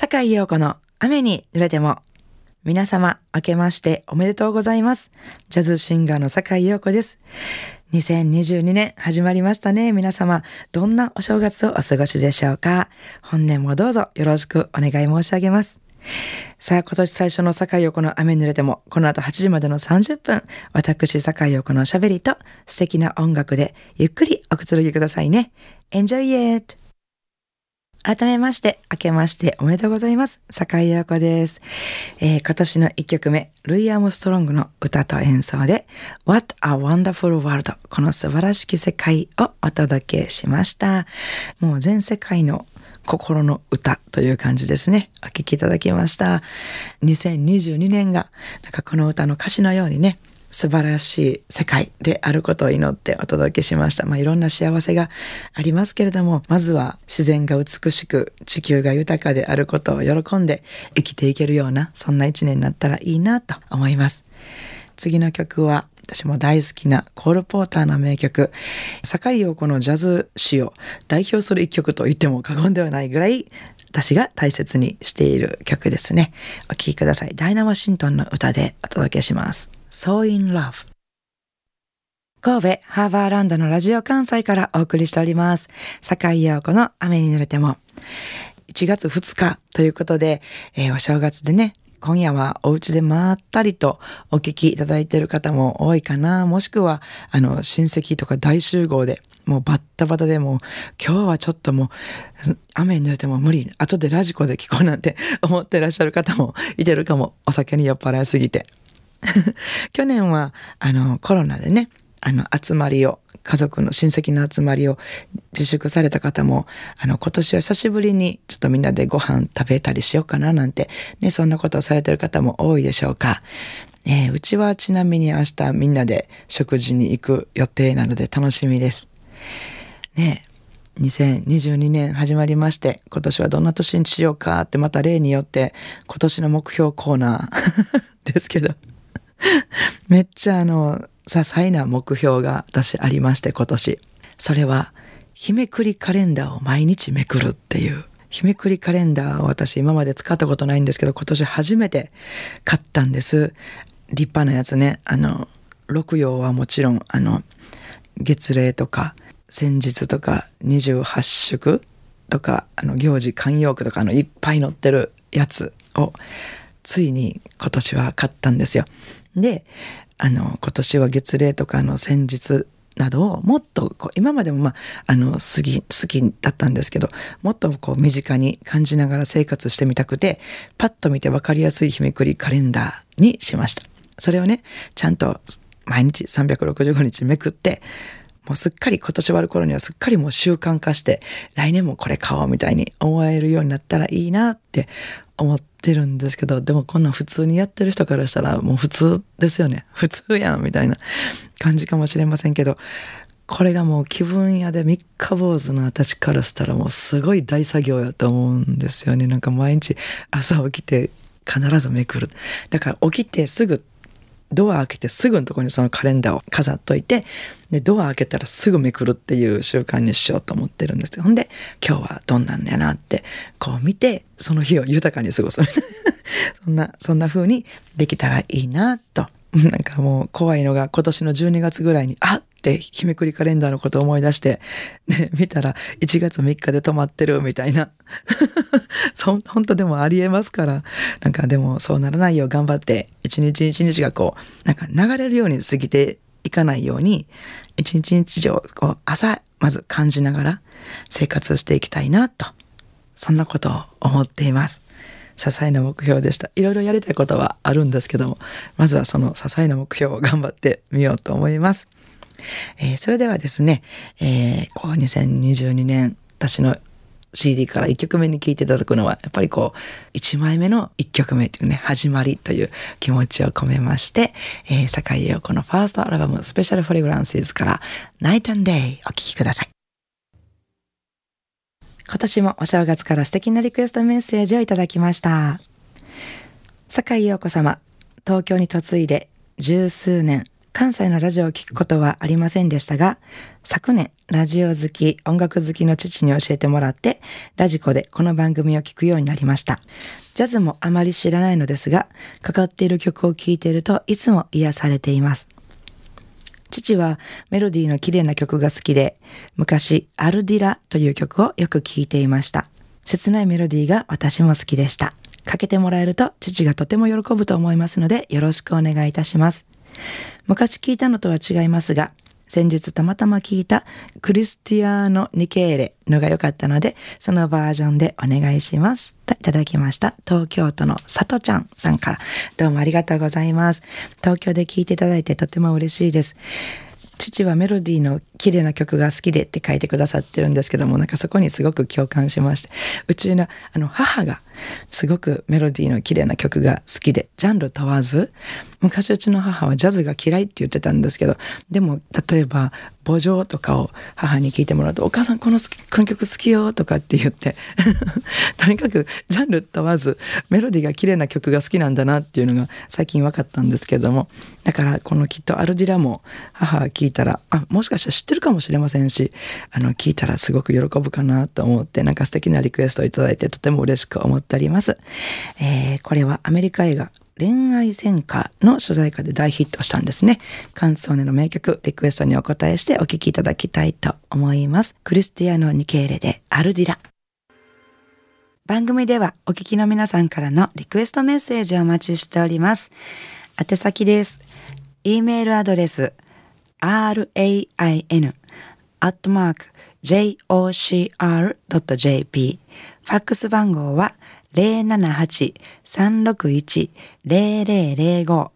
坂井陽子の雨に濡れても。皆様、明けましておめでとうございます。ジャズシンガーの坂井陽子です。2022年始まりましたね。皆様、どんなお正月をお過ごしでしょうか本年もどうぞよろしくお願い申し上げます。さあ、今年最初の坂井陽子の雨に濡れても、この後8時までの30分、私、坂井陽子のおしゃべりと素敵な音楽でゆっくりおくつろぎくださいね。Enjoy it! 改めまして、明けましておめでとうございます。坂井陽子です。えー今年の1曲目、ルイ・アームストロングの歌と演奏で、What a Wonderful World この素晴らしき世界をお届けしました。もう全世界の心の歌という感じですね。お聴きいただきました。2022年が、なんかこの歌の歌詞のようにね、素晴らしい世界であることを祈ってお届けしました。まあ、いろんな幸せがありますけれども、まずは自然が美しく、地球が豊かであることを喜んで生きていけるような、そんな一年になったらいいなと思います。次の曲は、私も大好きなコール・ポーターの名曲、坂井陽子のジャズ史を代表する一曲と言っても過言ではないぐらい、私が大切にしている曲ですね。お聴きください。ダイナ・ワシントンの歌でお届けします。So in Love。神戸ハーバーランドのラジオ関西からお送りしております。坂井陽子の雨に濡れても。1月2日ということで、えーお正月でね、今夜はお家でまったりとお聞きいただいている方も多いかな。もしくは、あの、親戚とか大集合で、もうバッタバタでも、今日はちょっともう、雨に濡れても無理。後でラジコで聞こうなんて思ってらっしゃる方もいてるかも。お酒に酔っ払いすぎて。去年は、あの、コロナでね、あの、集まりを、家族の親戚の集まりを自粛された方も、あの、今年は久しぶりにちょっとみんなでご飯食べたりしようかななんて、ね、そんなことをされてる方も多いでしょうか。えーうちはちなみに明日みんなで食事に行く予定なので楽しみです。ねえ2022年始まりまして、今年はどんな年にしようかってまた例によって今年の目標コーナー ですけど、めっちゃあの、些細な目標が私ありまして今年。それは、日めくりカレンダーを毎日めくるっていう。日めくりカレンダーを私今まで使ったことないんですけど、今年初めて買ったんです。立派なやつね。あの、六曜はもちろん、あの、月齢とか、先日とか、28祝とか、あの、行事慣用句とか、の、いっぱい載ってるやつを、ついに今年は買ったんですよ。で、あの、今年は月齢とかの先日などをもっとこう今までもまああの好き好きだったんですけどもっとこう身近に感じながら生活してみたくてパッと見て分かりやすい日めくりカレンダーにしました。それをねちゃんと毎日365日めくってもうすっかり今年終わる頃にはすっかりもう習慣化して来年もこれ買おうみたいに思えるようになったらいいなって思ってるんですけどでもこんな普通にやってる人からしたらもう普通ですよね。普通やんみたいな感じかもしれませんけどこれがもう気分屋で三日坊主の私からしたらもうすごい大作業やと思うんですよね。なんか毎日朝起きて必ずめくる。だから起きてすぐドア開けてすぐのところにそのカレンダーを飾っといて、で、ドア開けたらすぐめくるっていう習慣にしようと思ってるんですよ。ほんで、今日はどんなんやなって、こう見て、その日を豊かに過ごす。そんな、そんな風にできたらいいなと。なんかもう怖いのが今年の12月ぐらいに、あって日めくりカレンダーのことを思い出して、ね、見たら1月3日で止まってるみたいな。そ本当でもありえますから、なんかでもそうならないよう頑張って、一日一日がこう、なんか流れるように過ぎていかないように、一日一日をこう朝、まず感じながら生活をしていきたいなと、そんなことを思っています。些細な目標でした。いろいろやりたいことはあるんですけども、まずはその些細な目標を頑張ってみようと思います。えーそれではですね、えーこう2022年、私の CD から1曲目に聴いていただくのは、やっぱりこう、1枚目の1曲目というね、始まりという気持ちを込めまして、えー、坂井陽子のファーストアルバム、スペシャルフレグランシズから、Night and Day お聴きください。今年もお正月から素敵なリクエストメッセージをいただきました。坂井陽子様、東京に嫁いで十数年、関西のラジオを聞くことはありませんでしたが、昨年、ラジオ好き、音楽好きの父に教えてもらって、ラジコでこの番組を聞くようになりました。ジャズもあまり知らないのですが、かかっている曲を聴いているといつも癒されています。父はメロディーの綺麗な曲が好きで、昔、アルディラという曲をよく聴いていました。切ないメロディーが私も好きでした。かけてもらえると父がとても喜ぶと思いますのでよろしくお願いいたします。昔聞いたのとは違いますが、先日たまたま聞いたクリスティアーノ・ニケーレのが良かったので、そのバージョンでお願いします。といただきました。東京都のさとちゃんさんからどうもありがとうございます。東京で聞いていただいてとても嬉しいです。父はメロディーの綺麗な曲が好きでって書いてくださってるんですけども、なんかそこにすごく共感しまして、うちのあの母がすごくメロディーの綺麗な曲が好きで、ジャンル問わず、昔うちの母はジャズが嫌いって言ってたんですけど、でも例えば、墓場とかを母に聞いてもらうと、お母さんこのこの曲好きよとかって言って、とにかくジャンル問わずメロディーが綺麗な曲が好きなんだなっていうのが最近分かったんですけども、だからこのきっとアルディラも母が聞いたら、あ、もしかしたら知ってるかもしれませんし、あの、聞いたらすごく喜ぶかなと思って、なんか素敵なリクエストをいただいてとても嬉しく思っております。えー、これはアメリカ映画恋愛戦歌の主題歌で大ヒットしたんですね。関東ネの名曲、リクエストにお答えしてお聴きいただきたいと思います。クリスティアノ・ニケーレでアルディラ。番組ではお聞きの皆さんからのリクエストメッセージをお待ちしております。宛先です。e メールアドレス rain アットマーク jocr.jp ファックス番号は078-361-0005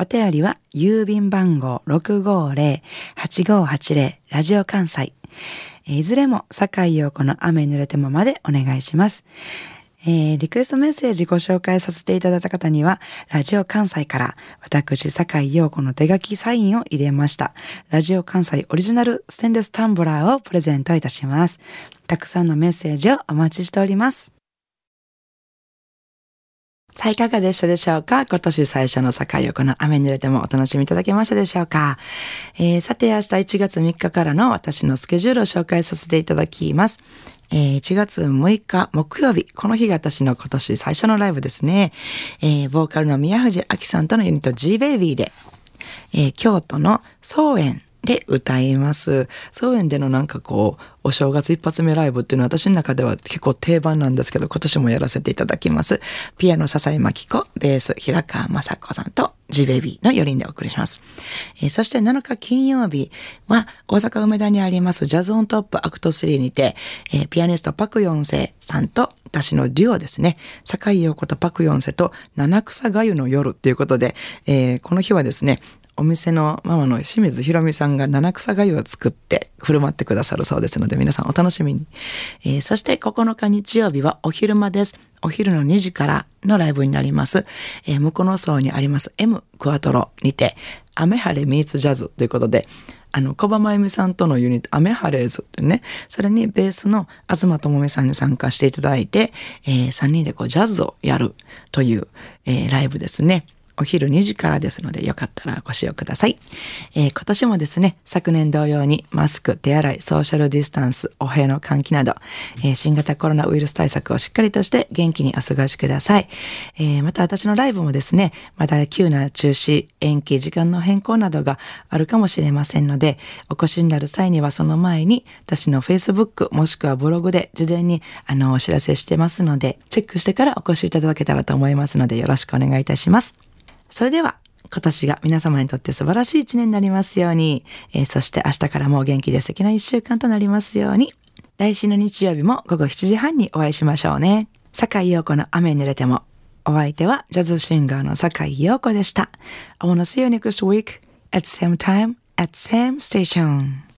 お便りは郵便番号650-8580ラジオ関西。いずれも坂井陽子の雨濡れてもまでお願いします。えー、リクエストメッセージご紹介させていただいた方には、ラジオ関西から私、坂井陽子の手書きサインを入れました。ラジオ関西オリジナルステンレスタンブラーをプレゼントいたします。たくさんのメッセージをお待ちしております。さあ、いかがでしたでしょうか？今年最初の坂横の雨に濡れてもお楽しみいただけましたでしょうか、えー、さて、明日1月3日からの私のスケジュールを紹介させていただきます。えー、1月6日木曜日、この日が私の今年最初のライブですね。えー、ボーカルの宮藤明さんとのユニット G-Baby で、えー、京都の総園で歌います。総園でのなんかこう、お正月一発目ライブっていうのは私の中では結構定番なんですけど、今年もやらせていただきます。ピアノ笹井真紀子、ベース平川雅子さんと G ベビーの4人でお送りします。えー、そして7日金曜日は大阪梅田にありますジャズオントップアクト3にて、えー、ピアニストパクヨンセさんと私のデュオですね、坂井陽子とパクヨンセと七草がゆの夜っていうことで、えー、この日はですね、お店のママの清水ひろみさんが七草がゆを作って振る舞ってくださるそうですので皆さんお楽しみに。えー、そして9日日曜日はお昼間です。お昼の2時からのライブになります。えー、向こうの層にあります M クワトロにて、雨晴れミーツジャズということで、あの、小葉真由美さんとのユニット、アメハレーズってね、それにベースの東智美さんに参加していただいて、えー、3人でこうジャズをやるという、えー、ライブですね。お昼2時からですので、よかったらご使用ください。えー、今年もですね、昨年同様にマスク、手洗い、ソーシャルディスタンス、お部屋の換気など、えー、新型コロナウイルス対策をしっかりとして元気にお過ごしください。えー、また私のライブもですね、また急な中止、延期、時間の変更などがあるかもしれませんので、お越しになる際にはその前に、私の Facebook もしくはブログで事前にあのお知らせしてますので、チェックしてからお越しいただけたらと思いますので、よろしくお願いいたします。それでは、今年が皆様にとって素晴らしい一年になりますように、えー、そして明日からも元気で素敵な一週間となりますように、来週の日曜日も午後7時半にお会いしましょうね。坂井陽子の雨に濡れても。お相手はジャズシンガーの坂井陽子でした。I wanna see you next week at same time at same station.